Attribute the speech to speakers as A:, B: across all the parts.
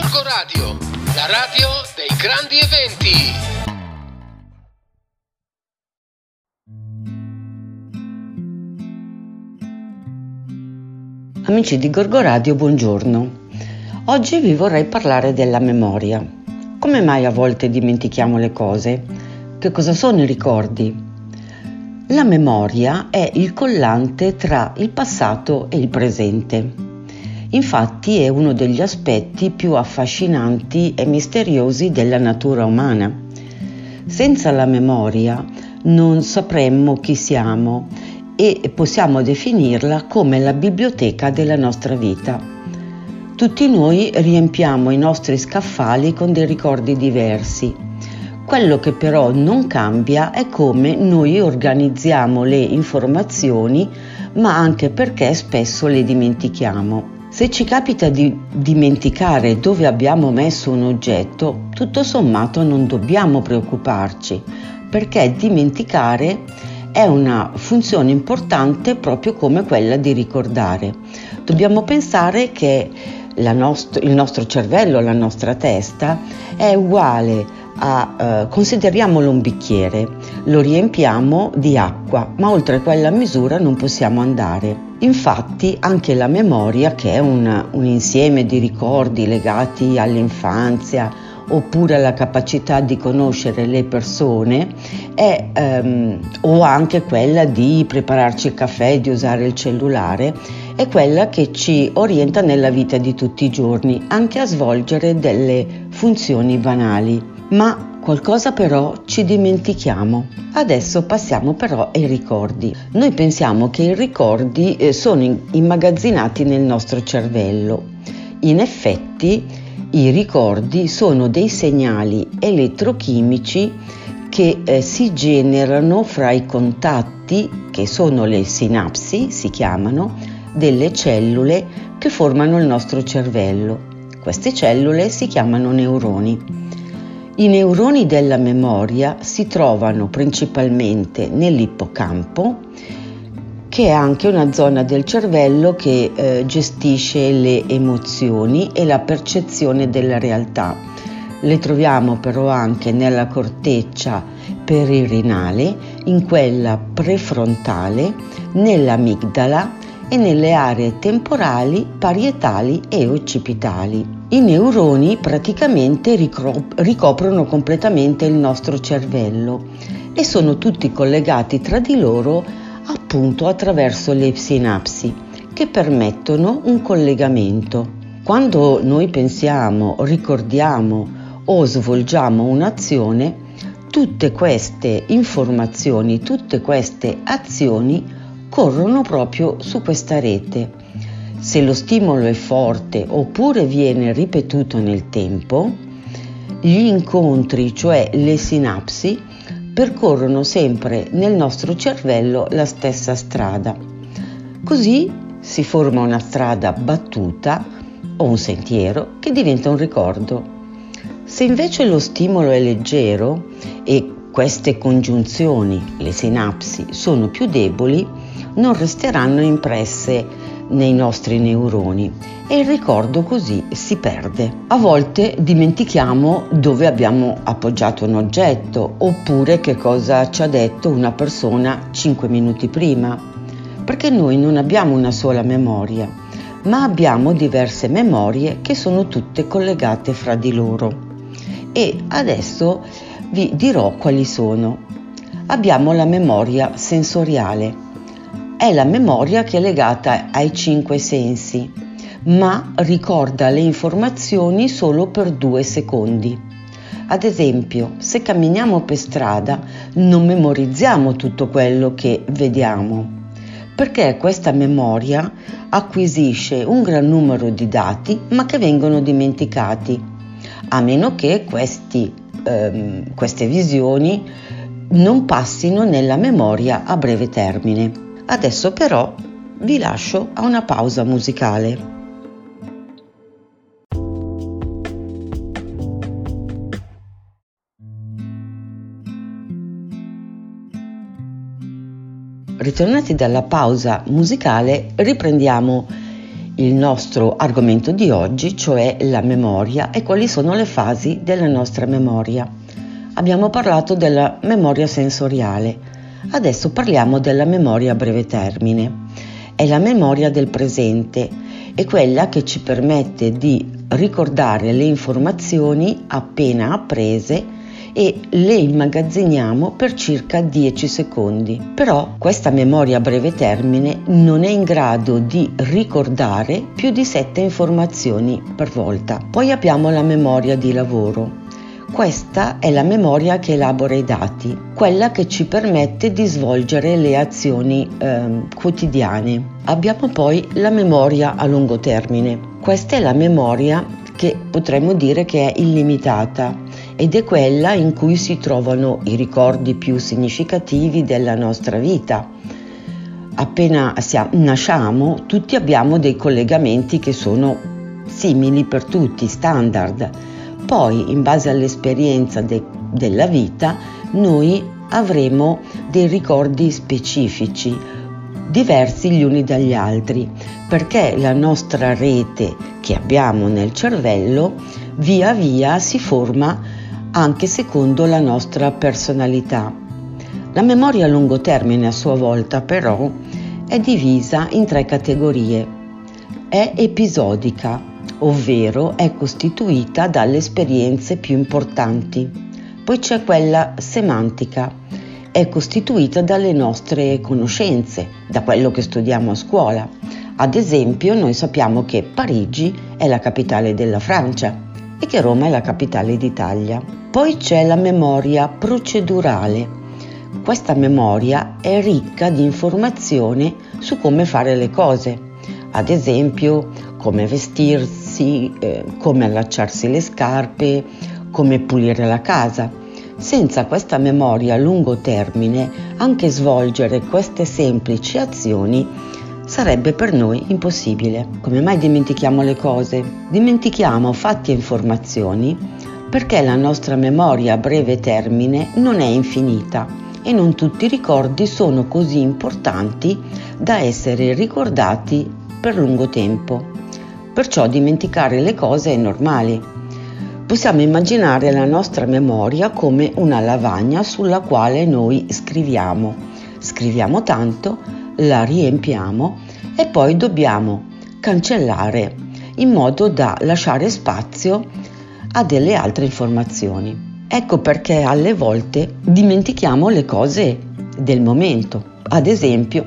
A: Gorgo Radio, la radio dei grandi eventi.
B: Amici di Gorgo Radio, buongiorno. Oggi vi vorrei parlare della memoria. Come mai a volte dimentichiamo le cose? Che cosa sono i ricordi? La memoria è il collante tra il passato e il presente. Infatti è uno degli aspetti più affascinanti e misteriosi della natura umana. Senza la memoria non sapremmo chi siamo e possiamo definirla come la biblioteca della nostra vita. Tutti noi riempiamo i nostri scaffali con dei ricordi diversi quello che però non cambia è come noi organizziamo le informazioni, ma anche perché spesso le dimentichiamo. Se ci capita di dimenticare dove abbiamo messo un oggetto, tutto sommato non dobbiamo preoccuparci, perché dimenticare è una funzione importante proprio come quella di ricordare. Dobbiamo pensare che nost- il nostro cervello, la nostra testa è uguale a, eh, consideriamolo un bicchiere, lo riempiamo di acqua, ma oltre quella misura non possiamo andare. Infatti anche la memoria, che è un, un insieme di ricordi legati all'infanzia, oppure alla capacità di conoscere le persone è, ehm, o anche quella di prepararci il caffè, di usare il cellulare, è quella che ci orienta nella vita di tutti i giorni, anche a svolgere delle funzioni banali ma qualcosa però ci dimentichiamo. Adesso passiamo però ai ricordi. Noi pensiamo che i ricordi eh, sono immagazzinati nel nostro cervello. In effetti i ricordi sono dei segnali elettrochimici che eh, si generano fra i contatti, che sono le sinapsi, si chiamano, delle cellule che formano il nostro cervello. Queste cellule si chiamano neuroni. I neuroni della memoria si trovano principalmente nell'ippocampo, che è anche una zona del cervello che eh, gestisce le emozioni e la percezione della realtà. Le troviamo però anche nella corteccia peririnale, in quella prefrontale, nell'amigdala e nelle aree temporali, parietali e occipitali. I neuroni praticamente ricoprono completamente il nostro cervello e sono tutti collegati tra di loro appunto attraverso le sinapsi che permettono un collegamento. Quando noi pensiamo, ricordiamo o svolgiamo un'azione, tutte queste informazioni, tutte queste azioni corrono proprio su questa rete se lo stimolo è forte oppure viene ripetuto nel tempo, gli incontri, cioè le sinapsi, percorrono sempre nel nostro cervello la stessa strada. Così si forma una strada battuta o un sentiero che diventa un ricordo. Se invece lo stimolo è leggero e queste congiunzioni, le sinapsi, sono più deboli, non resteranno impresse nei nostri neuroni e il ricordo così si perde. A volte dimentichiamo dove abbiamo appoggiato un oggetto oppure che cosa ci ha detto una persona 5 minuti prima, perché noi non abbiamo una sola memoria, ma abbiamo diverse memorie che sono tutte collegate fra di loro. E adesso vi dirò quali sono. Abbiamo la memoria sensoriale è la memoria che è legata ai cinque sensi, ma ricorda le informazioni solo per due secondi. Ad esempio, se camminiamo per strada non memorizziamo tutto quello che vediamo, perché questa memoria acquisisce un gran numero di dati ma che vengono dimenticati, a meno che questi, ehm, queste visioni non passino nella memoria a breve termine. Adesso però vi lascio a una pausa musicale. Ritornati dalla pausa musicale, riprendiamo il nostro argomento di oggi, cioè la memoria e quali sono le fasi della nostra memoria. Abbiamo parlato della memoria sensoriale, adesso parliamo della memoria a breve termine. È la memoria del presente, è quella che ci permette di ricordare le informazioni appena apprese e le immagazziniamo per circa 10 secondi. Però questa memoria a breve termine non è in grado di ricordare più di 7 informazioni per volta. Poi abbiamo la memoria di lavoro. Questa è la memoria che elabora i dati, quella che ci permette di svolgere le azioni eh, quotidiane. Abbiamo poi la memoria a lungo termine. Questa è la memoria che potremmo dire che è illimitata ed è quella in cui si trovano i ricordi più significativi della nostra vita. Appena nasciamo tutti abbiamo dei collegamenti che sono simili per tutti, standard. Poi, in base all'esperienza de, della vita, noi avremo dei ricordi specifici, diversi gli uni dagli altri, perché la nostra rete che abbiamo nel cervello via via si forma anche secondo la nostra personalità. La memoria a lungo termine a sua volta però è divisa in tre categorie. È episodica, ovvero è costituita dalle esperienze più importanti. Poi c'è quella semantica, è costituita dalle nostre conoscenze, da quello che studiamo a scuola. Ad esempio, noi sappiamo che Parigi è la capitale della Francia e che Roma è la capitale d'Italia. Poi c'è la memoria procedurale. Questa memoria è ricca di informazioni su come fare le cose, ad esempio come vestirsi, eh, come allacciarsi le scarpe, come pulire la casa. Senza questa memoria a lungo termine, anche svolgere queste semplici azioni sarebbe per noi impossibile. Come mai dimentichiamo le cose? Dimentichiamo fatti e informazioni perché la nostra memoria a breve termine non è infinita e non tutti i ricordi sono così importanti da essere ricordati per lungo tempo. Perciò dimenticare le cose è normale. Possiamo immaginare la nostra memoria come una lavagna sulla quale noi scriviamo. Scriviamo tanto la riempiamo e poi dobbiamo cancellare in modo da lasciare spazio a delle altre informazioni. Ecco perché alle volte dimentichiamo le cose del momento. Ad esempio,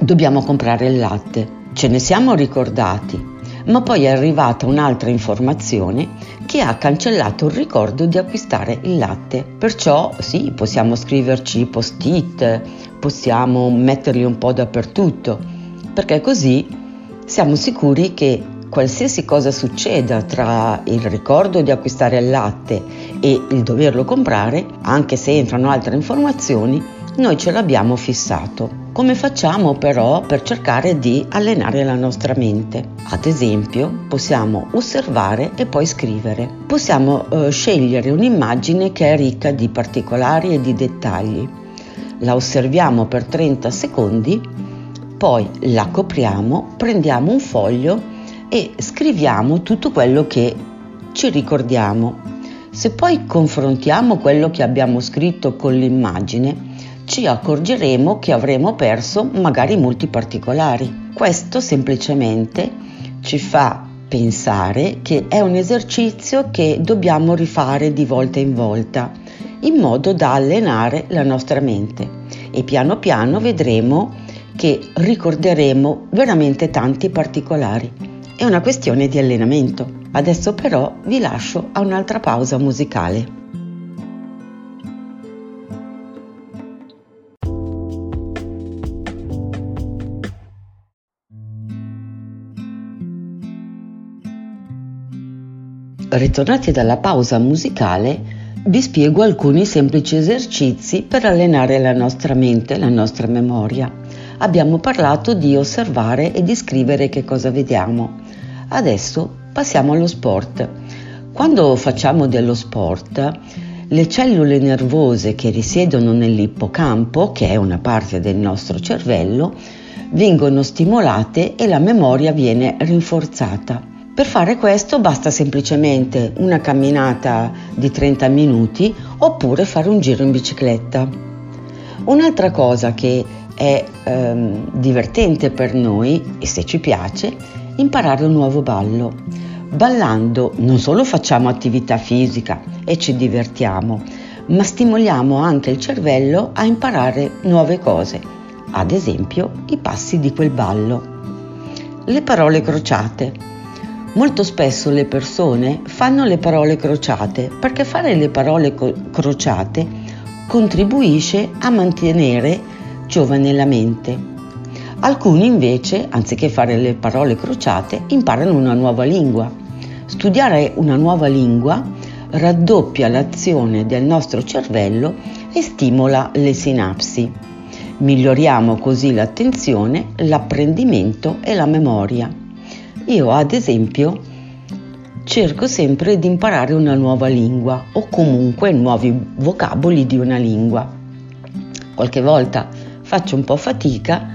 B: dobbiamo comprare il latte. Ce ne siamo ricordati, ma poi è arrivata un'altra informazione che ha cancellato il ricordo di acquistare il latte. Perciò sì, possiamo scriverci post-it, possiamo metterli un po' dappertutto, perché così siamo sicuri che qualsiasi cosa succeda tra il ricordo di acquistare il latte e il doverlo comprare, anche se entrano altre informazioni, noi ce l'abbiamo fissato. Come facciamo però per cercare di allenare la nostra mente? Ad esempio, possiamo osservare e poi scrivere. Possiamo eh, scegliere un'immagine che è ricca di particolari e di dettagli. La osserviamo per 30 secondi, poi la copriamo, prendiamo un foglio e scriviamo tutto quello che ci ricordiamo. Se poi confrontiamo quello che abbiamo scritto con l'immagine, ci accorgeremo che avremo perso magari molti particolari. Questo semplicemente ci fa pensare che è un esercizio che dobbiamo rifare di volta in volta, in modo da allenare la nostra mente e piano piano vedremo che ricorderemo veramente tanti particolari. È una questione di allenamento. Adesso però vi lascio a un'altra pausa musicale. Ritornati dalla pausa musicale, vi spiego alcuni semplici esercizi per allenare la nostra mente, la nostra memoria. Abbiamo parlato di osservare e di scrivere che cosa vediamo. Adesso passiamo allo sport. Quando facciamo dello sport, le cellule nervose che risiedono nell'ippocampo, che è una parte del nostro cervello, vengono stimolate e la memoria viene rinforzata. Per fare questo basta semplicemente una camminata di 30 minuti oppure fare un giro in bicicletta. Un'altra cosa che è ehm, divertente per noi e se ci piace, imparare un nuovo ballo. Ballando non solo facciamo attività fisica e ci divertiamo, ma stimoliamo anche il cervello a imparare nuove cose, ad esempio i passi di quel ballo. Le parole crociate. Molto spesso le persone fanno le parole crociate perché fare le parole co- crociate contribuisce a mantenere giovane la mente. Alcuni invece, anziché fare le parole crociate, imparano una nuova lingua. Studiare una nuova lingua raddoppia l'azione del nostro cervello e stimola le sinapsi. Miglioriamo così l'attenzione, l'apprendimento e la memoria. Io ad esempio cerco sempre di imparare una nuova lingua o comunque nuovi vocaboli di una lingua. Qualche volta faccio un po' fatica,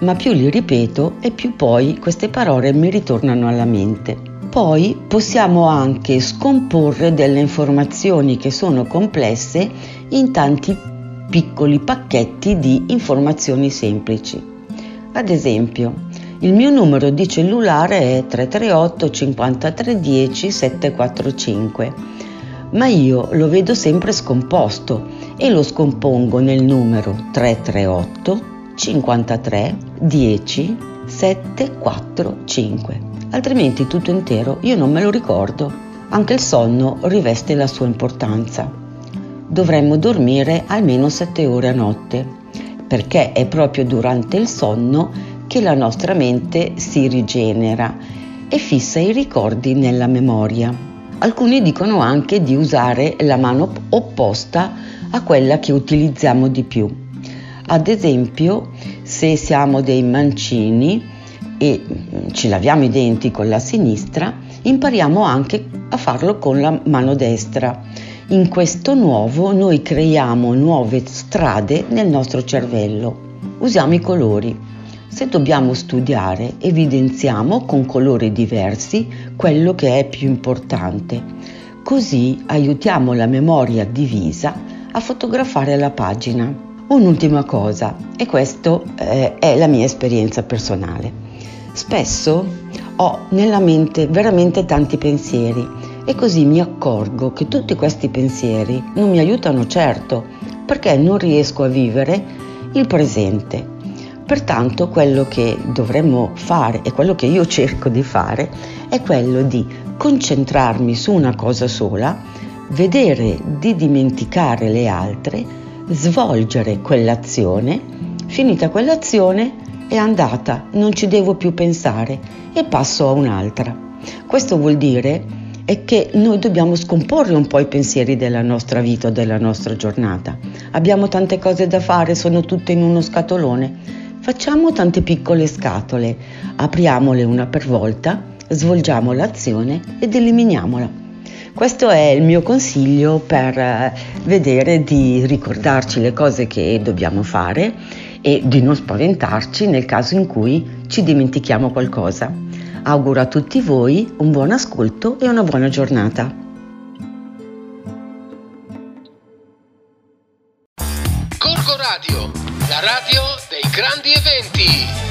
B: ma più li ripeto e più poi queste parole mi ritornano alla mente. Poi possiamo anche scomporre delle informazioni che sono complesse in tanti piccoli pacchetti di informazioni semplici. Ad esempio, il mio numero di cellulare è 338 53 10 745, ma io lo vedo sempre scomposto e lo scompongo nel numero 338 53 10 745. Altrimenti tutto intero io non me lo ricordo. Anche il sonno riveste la sua importanza. Dovremmo dormire almeno 7 ore a notte, perché è proprio durante il sonno che la nostra mente si rigenera e fissa i ricordi nella memoria. Alcuni dicono anche di usare la mano opposta a quella che utilizziamo di più. Ad esempio, se siamo dei mancini e mm, ci laviamo i denti con la sinistra, impariamo anche a farlo con la mano destra. In questo nuovo noi creiamo nuove strade nel nostro cervello. Usiamo i colori. Se dobbiamo studiare, evidenziamo con colori diversi quello che è più importante. Così aiutiamo la memoria divisa a fotografare la pagina. Un'ultima cosa, e questa eh, è la mia esperienza personale. Spesso ho nella mente veramente tanti pensieri e così mi accorgo che tutti questi pensieri non mi aiutano certo perché non riesco a vivere il presente Pertanto quello che dovremmo fare e quello che io cerco di fare è quello di concentrarmi su una cosa sola, vedere di dimenticare le altre, svolgere quell'azione, finita quell'azione è andata, non ci devo più pensare e passo a un'altra. Questo vuol dire è che noi dobbiamo scomporre un po' i pensieri della nostra vita della nostra giornata. Abbiamo tante cose da fare, sono tutte in uno scatolone Facciamo tante piccole scatole, apriamole una per volta, svolgiamo l'azione ed eliminiamola. Questo è il mio consiglio per eh, vedere di ricordarci le cose che dobbiamo fare e di non spaventarci nel caso in cui ci dimentichiamo qualcosa. Auguro a tutti voi un buon ascolto e una buona giornata.
A: 50.